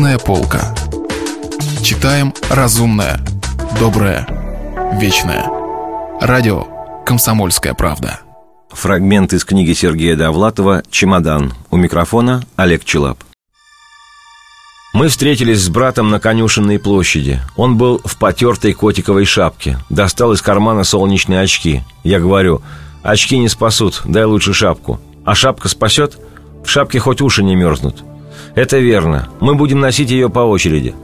Книжная полка. Читаем разумное, доброе, вечное. Радио «Комсомольская правда». Фрагмент из книги Сергея Довлатова «Чемодан». У микрофона Олег Челап. Мы встретились с братом на конюшенной площади. Он был в потертой котиковой шапке. Достал из кармана солнечные очки. Я говорю, очки не спасут, дай лучше шапку. А шапка спасет? В шапке хоть уши не мерзнут. Это верно. Мы будем носить ее по очереди.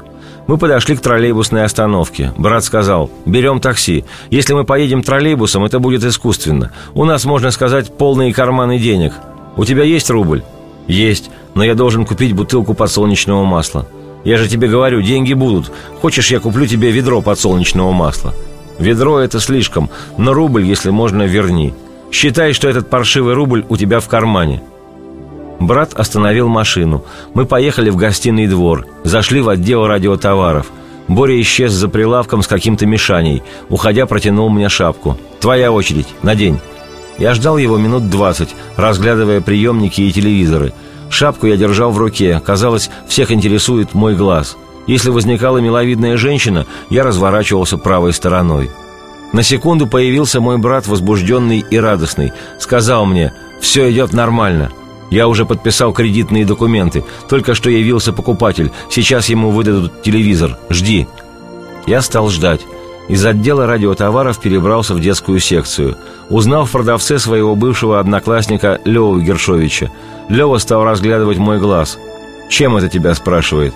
Мы подошли к троллейбусной остановке. Брат сказал, берем такси. Если мы поедем троллейбусом, это будет искусственно. У нас, можно сказать, полные карманы денег. У тебя есть рубль? Есть но я должен купить бутылку подсолнечного масла. Я же тебе говорю, деньги будут. Хочешь, я куплю тебе ведро подсолнечного масла? Ведро – это слишком, но рубль, если можно, верни. Считай, что этот паршивый рубль у тебя в кармане». Брат остановил машину. Мы поехали в гостиный двор, зашли в отдел радиотоваров. Боря исчез за прилавком с каким-то мешаней. Уходя, протянул мне шапку. «Твоя очередь. Надень». Я ждал его минут двадцать, разглядывая приемники и телевизоры – Шапку я держал в руке. Казалось, всех интересует мой глаз. Если возникала миловидная женщина, я разворачивался правой стороной. На секунду появился мой брат, возбужденный и радостный. Сказал мне «Все идет нормально». Я уже подписал кредитные документы. Только что явился покупатель. Сейчас ему выдадут телевизор. Жди. Я стал ждать. Из отдела радиотоваров перебрался в детскую секцию. Узнал в продавце своего бывшего одноклассника Леву Гершовича. Лева стал разглядывать мой глаз. «Чем это тебя?» – спрашивает.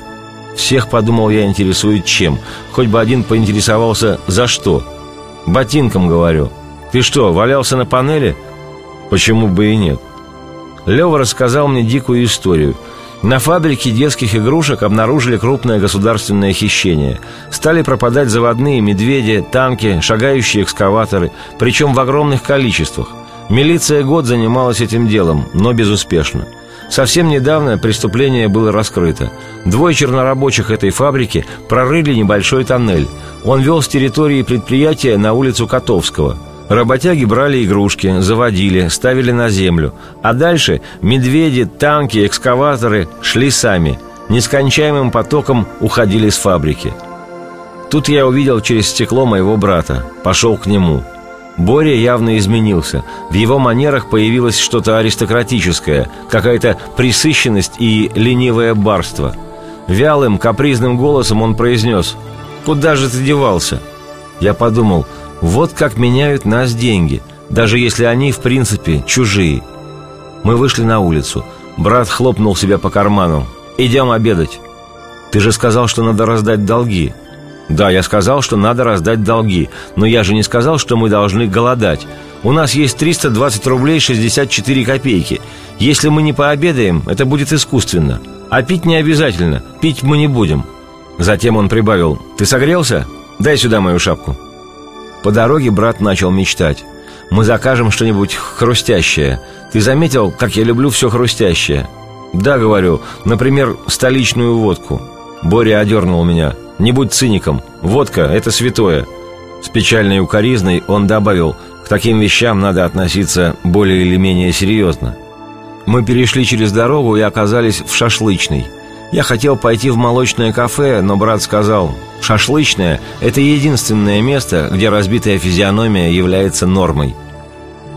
Всех, подумал я, интересует чем. Хоть бы один поинтересовался, за что. «Ботинком», — говорю. «Ты что, валялся на панели?» «Почему бы и нет?» Лева рассказал мне дикую историю – на фабрике детских игрушек обнаружили крупное государственное хищение. Стали пропадать заводные медведи, танки, шагающие экскаваторы, причем в огромных количествах. Милиция год занималась этим делом, но безуспешно. Совсем недавно преступление было раскрыто. Двое чернорабочих этой фабрики прорыли небольшой тоннель. Он вел с территории предприятия на улицу Котовского – Работяги брали игрушки, заводили, ставили на землю. А дальше медведи, танки, экскаваторы шли сами. Нескончаемым потоком уходили с фабрики. Тут я увидел через стекло моего брата. Пошел к нему. Боря явно изменился. В его манерах появилось что-то аристократическое, какая-то присыщенность и ленивое барство. Вялым, капризным голосом он произнес «Куда же ты девался?» Я подумал – вот как меняют нас деньги, даже если они, в принципе, чужие. Мы вышли на улицу. Брат хлопнул себя по карману. «Идем обедать». «Ты же сказал, что надо раздать долги». «Да, я сказал, что надо раздать долги, но я же не сказал, что мы должны голодать. У нас есть 320 рублей 64 копейки. Если мы не пообедаем, это будет искусственно. А пить не обязательно, пить мы не будем». Затем он прибавил «Ты согрелся? Дай сюда мою шапку». По дороге брат начал мечтать. «Мы закажем что-нибудь хрустящее. Ты заметил, как я люблю все хрустящее?» «Да, говорю. Например, столичную водку». Боря одернул меня. «Не будь циником. Водка – это святое». С печальной укоризной он добавил, «К таким вещам надо относиться более или менее серьезно». Мы перешли через дорогу и оказались в шашлычной – я хотел пойти в молочное кафе, но брат сказал, «Шашлычное – это единственное место, где разбитая физиономия является нормой».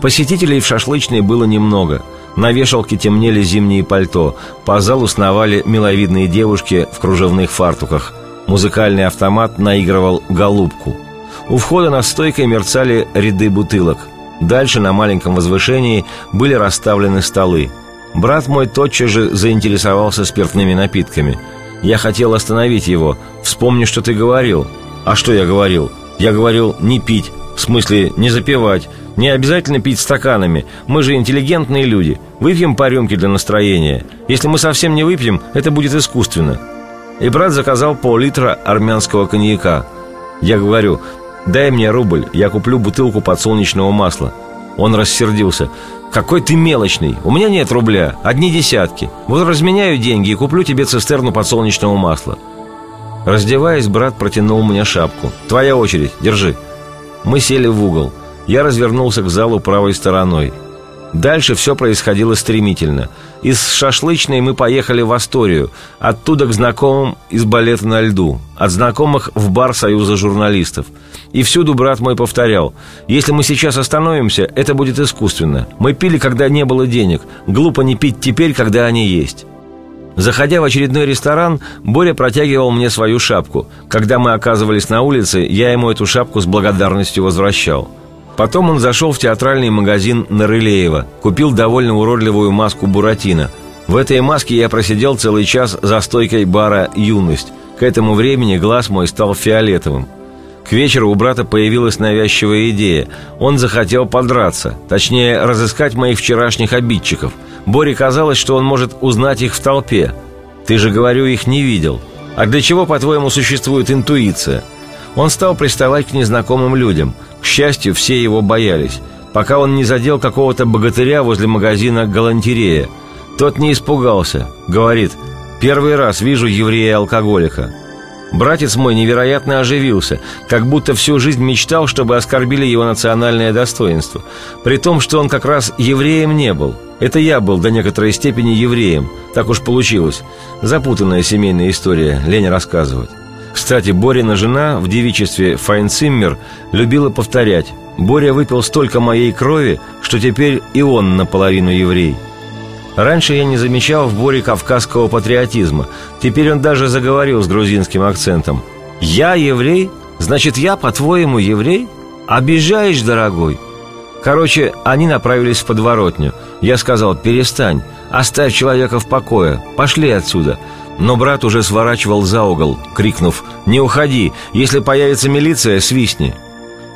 Посетителей в шашлычной было немного. На вешалке темнели зимние пальто, по залу сновали миловидные девушки в кружевных фартуках. Музыкальный автомат наигрывал «Голубку». У входа на стойкой мерцали ряды бутылок. Дальше на маленьком возвышении были расставлены столы – Брат мой тотчас же заинтересовался спиртными напитками. Я хотел остановить его. Вспомни, что ты говорил. А что я говорил? Я говорил не пить, в смысле не запивать. Не обязательно пить стаканами. Мы же интеллигентные люди. Выпьем по рюмке для настроения. Если мы совсем не выпьем, это будет искусственно. И брат заказал пол-литра армянского коньяка. Я говорю, дай мне рубль, я куплю бутылку подсолнечного масла. Он рассердился. «Какой ты мелочный! У меня нет рубля, одни десятки. Вот разменяю деньги и куплю тебе цистерну подсолнечного масла». Раздеваясь, брат протянул мне шапку. «Твоя очередь, держи». Мы сели в угол. Я развернулся к залу правой стороной. Дальше все происходило стремительно. Из шашлычной мы поехали в Асторию, оттуда к знакомым из балета на льду, от знакомых в бар Союза журналистов. И всюду брат мой повторял, если мы сейчас остановимся, это будет искусственно. Мы пили, когда не было денег, глупо не пить теперь, когда они есть. Заходя в очередной ресторан, Боря протягивал мне свою шапку. Когда мы оказывались на улице, я ему эту шапку с благодарностью возвращал. Потом он зашел в театральный магазин Нарылеева, купил довольно уродливую маску Буратино. В этой маске я просидел целый час за стойкой бара «Юность». К этому времени глаз мой стал фиолетовым. К вечеру у брата появилась навязчивая идея. Он захотел подраться, точнее, разыскать моих вчерашних обидчиков. Боре казалось, что он может узнать их в толпе. Ты же, говорю, их не видел. А для чего, по-твоему, существует интуиция? Он стал приставать к незнакомым людям. К счастью, все его боялись, пока он не задел какого-то богатыря возле магазина «Галантерея». Тот не испугался. Говорит, «Первый раз вижу еврея-алкоголика». Братец мой невероятно оживился, как будто всю жизнь мечтал, чтобы оскорбили его национальное достоинство. При том, что он как раз евреем не был. Это я был до некоторой степени евреем. Так уж получилось. Запутанная семейная история, лень рассказывать. Кстати, Борина жена в девичестве Файнциммер любила повторять «Боря выпил столько моей крови, что теперь и он наполовину еврей». Раньше я не замечал в Боре кавказского патриотизма. Теперь он даже заговорил с грузинским акцентом. «Я еврей? Значит, я, по-твоему, еврей? Обижаешь, дорогой?» Короче, они направились в подворотню. Я сказал «Перестань, оставь человека в покое, пошли отсюда». Но брат уже сворачивал за угол, крикнув «Не уходи! Если появится милиция, свистни!»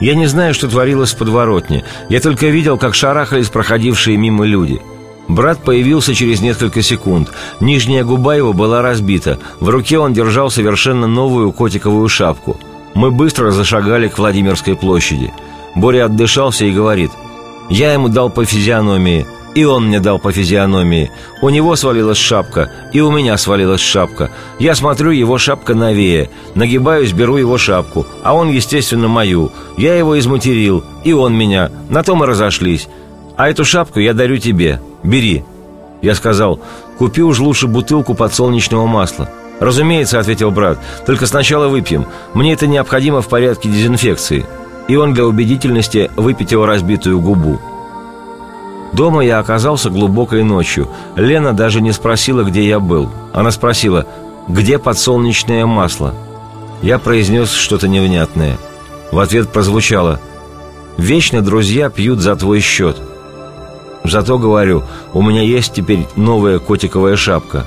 Я не знаю, что творилось в подворотне. Я только видел, как шарахались проходившие мимо люди – Брат появился через несколько секунд. Нижняя губа его была разбита. В руке он держал совершенно новую котиковую шапку. Мы быстро зашагали к Владимирской площади. Боря отдышался и говорит. «Я ему дал по физиономии, и он мне дал по физиономии. У него свалилась шапка, и у меня свалилась шапка. Я смотрю, его шапка новее. Нагибаюсь, беру его шапку, а он, естественно, мою. Я его изматерил, и он меня. На том и разошлись. А эту шапку я дарю тебе. Бери». Я сказал, «Купи уж лучше бутылку подсолнечного масла». «Разумеется», — ответил брат, — «только сначала выпьем. Мне это необходимо в порядке дезинфекции». И он для убедительности выпятил разбитую губу. Дома я оказался глубокой ночью. Лена даже не спросила, где я был. Она спросила, где подсолнечное масло? Я произнес что-то невнятное. В ответ прозвучало, «Вечно друзья пьют за твой счет». Зато, говорю, у меня есть теперь новая котиковая шапка.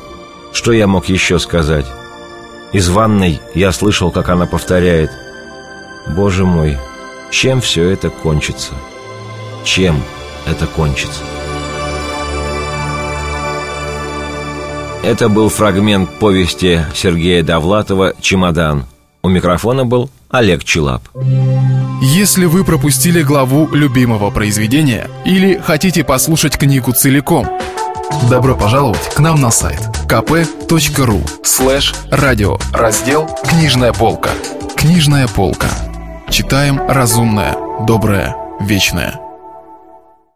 Что я мог еще сказать? Из ванной я слышал, как она повторяет. Боже мой, чем все это кончится? Чем это кончится? Это был фрагмент повести Сергея Довлатова «Чемодан». У микрофона был Олег Челап. Если вы пропустили главу любимого произведения или хотите послушать книгу целиком, добро пожаловать к нам на сайт kp.ru слэш радио раздел «Книжная полка». Книжная полка. Читаем разумное, доброе, вечное.